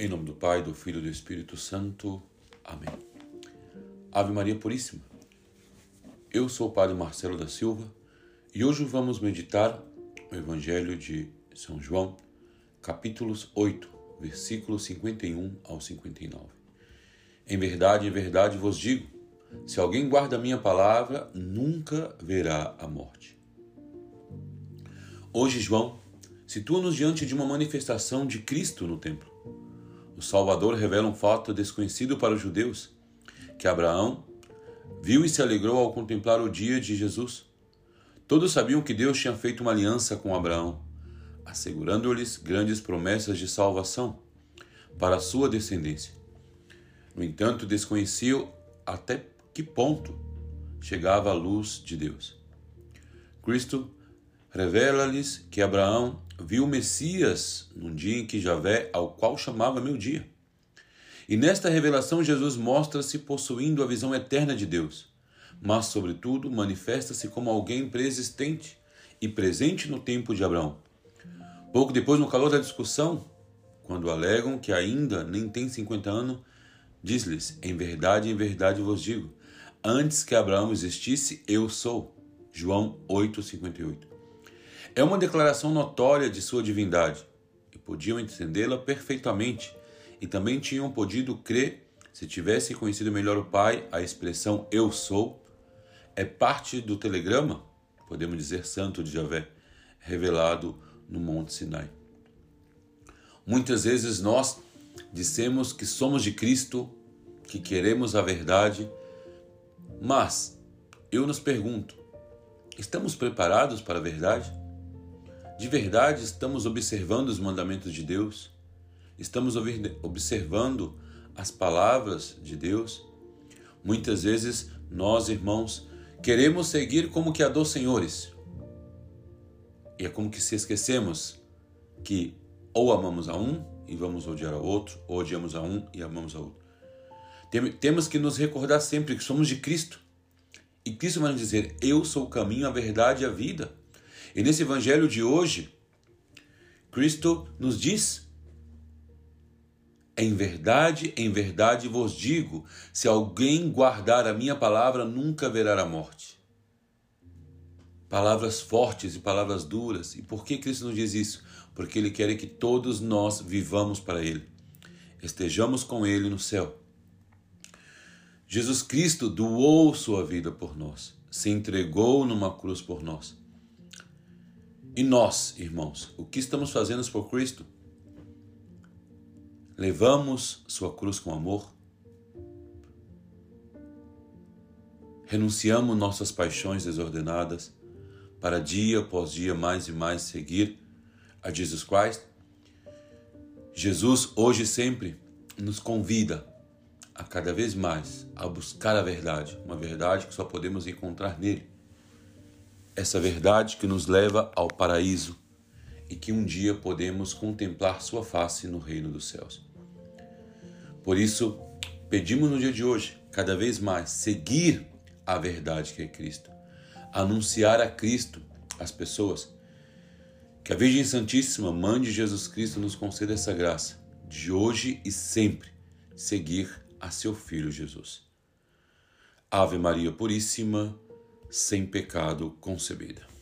Em nome do Pai, do Filho e do Espírito Santo. Amém. Ave Maria Puríssima. Eu sou o Padre Marcelo da Silva e hoje vamos meditar o Evangelho de São João, capítulos 8, versículos 51 ao 59. Em verdade, em verdade vos digo: se alguém guarda minha palavra, nunca verá a morte. Hoje, João situa-nos diante de uma manifestação de Cristo no templo. O Salvador revela um fato desconhecido para os judeus, que Abraão viu e se alegrou ao contemplar o dia de Jesus. Todos sabiam que Deus tinha feito uma aliança com Abraão, assegurando-lhes grandes promessas de salvação para a sua descendência. No entanto, desconheciam até que ponto chegava a luz de Deus. Cristo revela-lhes que Abraão viu o Messias num dia em que Javé, ao qual chamava meu dia. E nesta revelação, Jesus mostra-se possuindo a visão eterna de Deus, mas, sobretudo, manifesta-se como alguém preexistente e presente no tempo de Abraão. Pouco depois, no calor da discussão, quando alegam que ainda nem tem 50 anos, diz-lhes: Em verdade, em verdade vos digo, antes que Abraão existisse, eu sou. João 8:58. É uma declaração notória de sua divindade, e podiam entendê-la perfeitamente, e também tinham podido crer, se tivessem conhecido melhor o Pai, a expressão eu sou é parte do telegrama, podemos dizer santo de Javé, revelado no Monte Sinai. Muitas vezes nós dissemos que somos de Cristo, que queremos a verdade, mas eu nos pergunto: estamos preparados para a verdade? De verdade estamos observando os mandamentos de Deus? Estamos observando as palavras de Deus? Muitas vezes nós, irmãos, queremos seguir como que a dos senhores. E é como que se esquecemos que ou amamos a um e vamos odiar ao outro, ou odiamos a um e amamos ao outro. Temos que nos recordar sempre que somos de Cristo. E Cristo vai nos dizer: Eu sou o caminho, a verdade e a vida. E nesse evangelho de hoje, Cristo nos diz: Em verdade, em verdade vos digo: se alguém guardar a minha palavra, nunca verá a morte. Palavras fortes e palavras duras. E por que Cristo nos diz isso? Porque Ele quer que todos nós vivamos para Ele, estejamos com Ele no céu. Jesus Cristo doou sua vida por nós, se entregou numa cruz por nós. E nós, irmãos, o que estamos fazendo por Cristo? Levamos sua cruz com amor? Renunciamos nossas paixões desordenadas para dia após dia mais e mais seguir a Jesus Cristo? Jesus hoje e sempre nos convida a cada vez mais a buscar a verdade, uma verdade que só podemos encontrar nele essa verdade que nos leva ao paraíso e que um dia podemos contemplar Sua face no reino dos céus. Por isso, pedimos no dia de hoje, cada vez mais, seguir a verdade que é Cristo, anunciar a Cristo às pessoas. Que a Virgem Santíssima, Mãe de Jesus Cristo, nos conceda essa graça, de hoje e sempre, seguir a seu Filho Jesus. Ave Maria Puríssima, sem pecado concebida.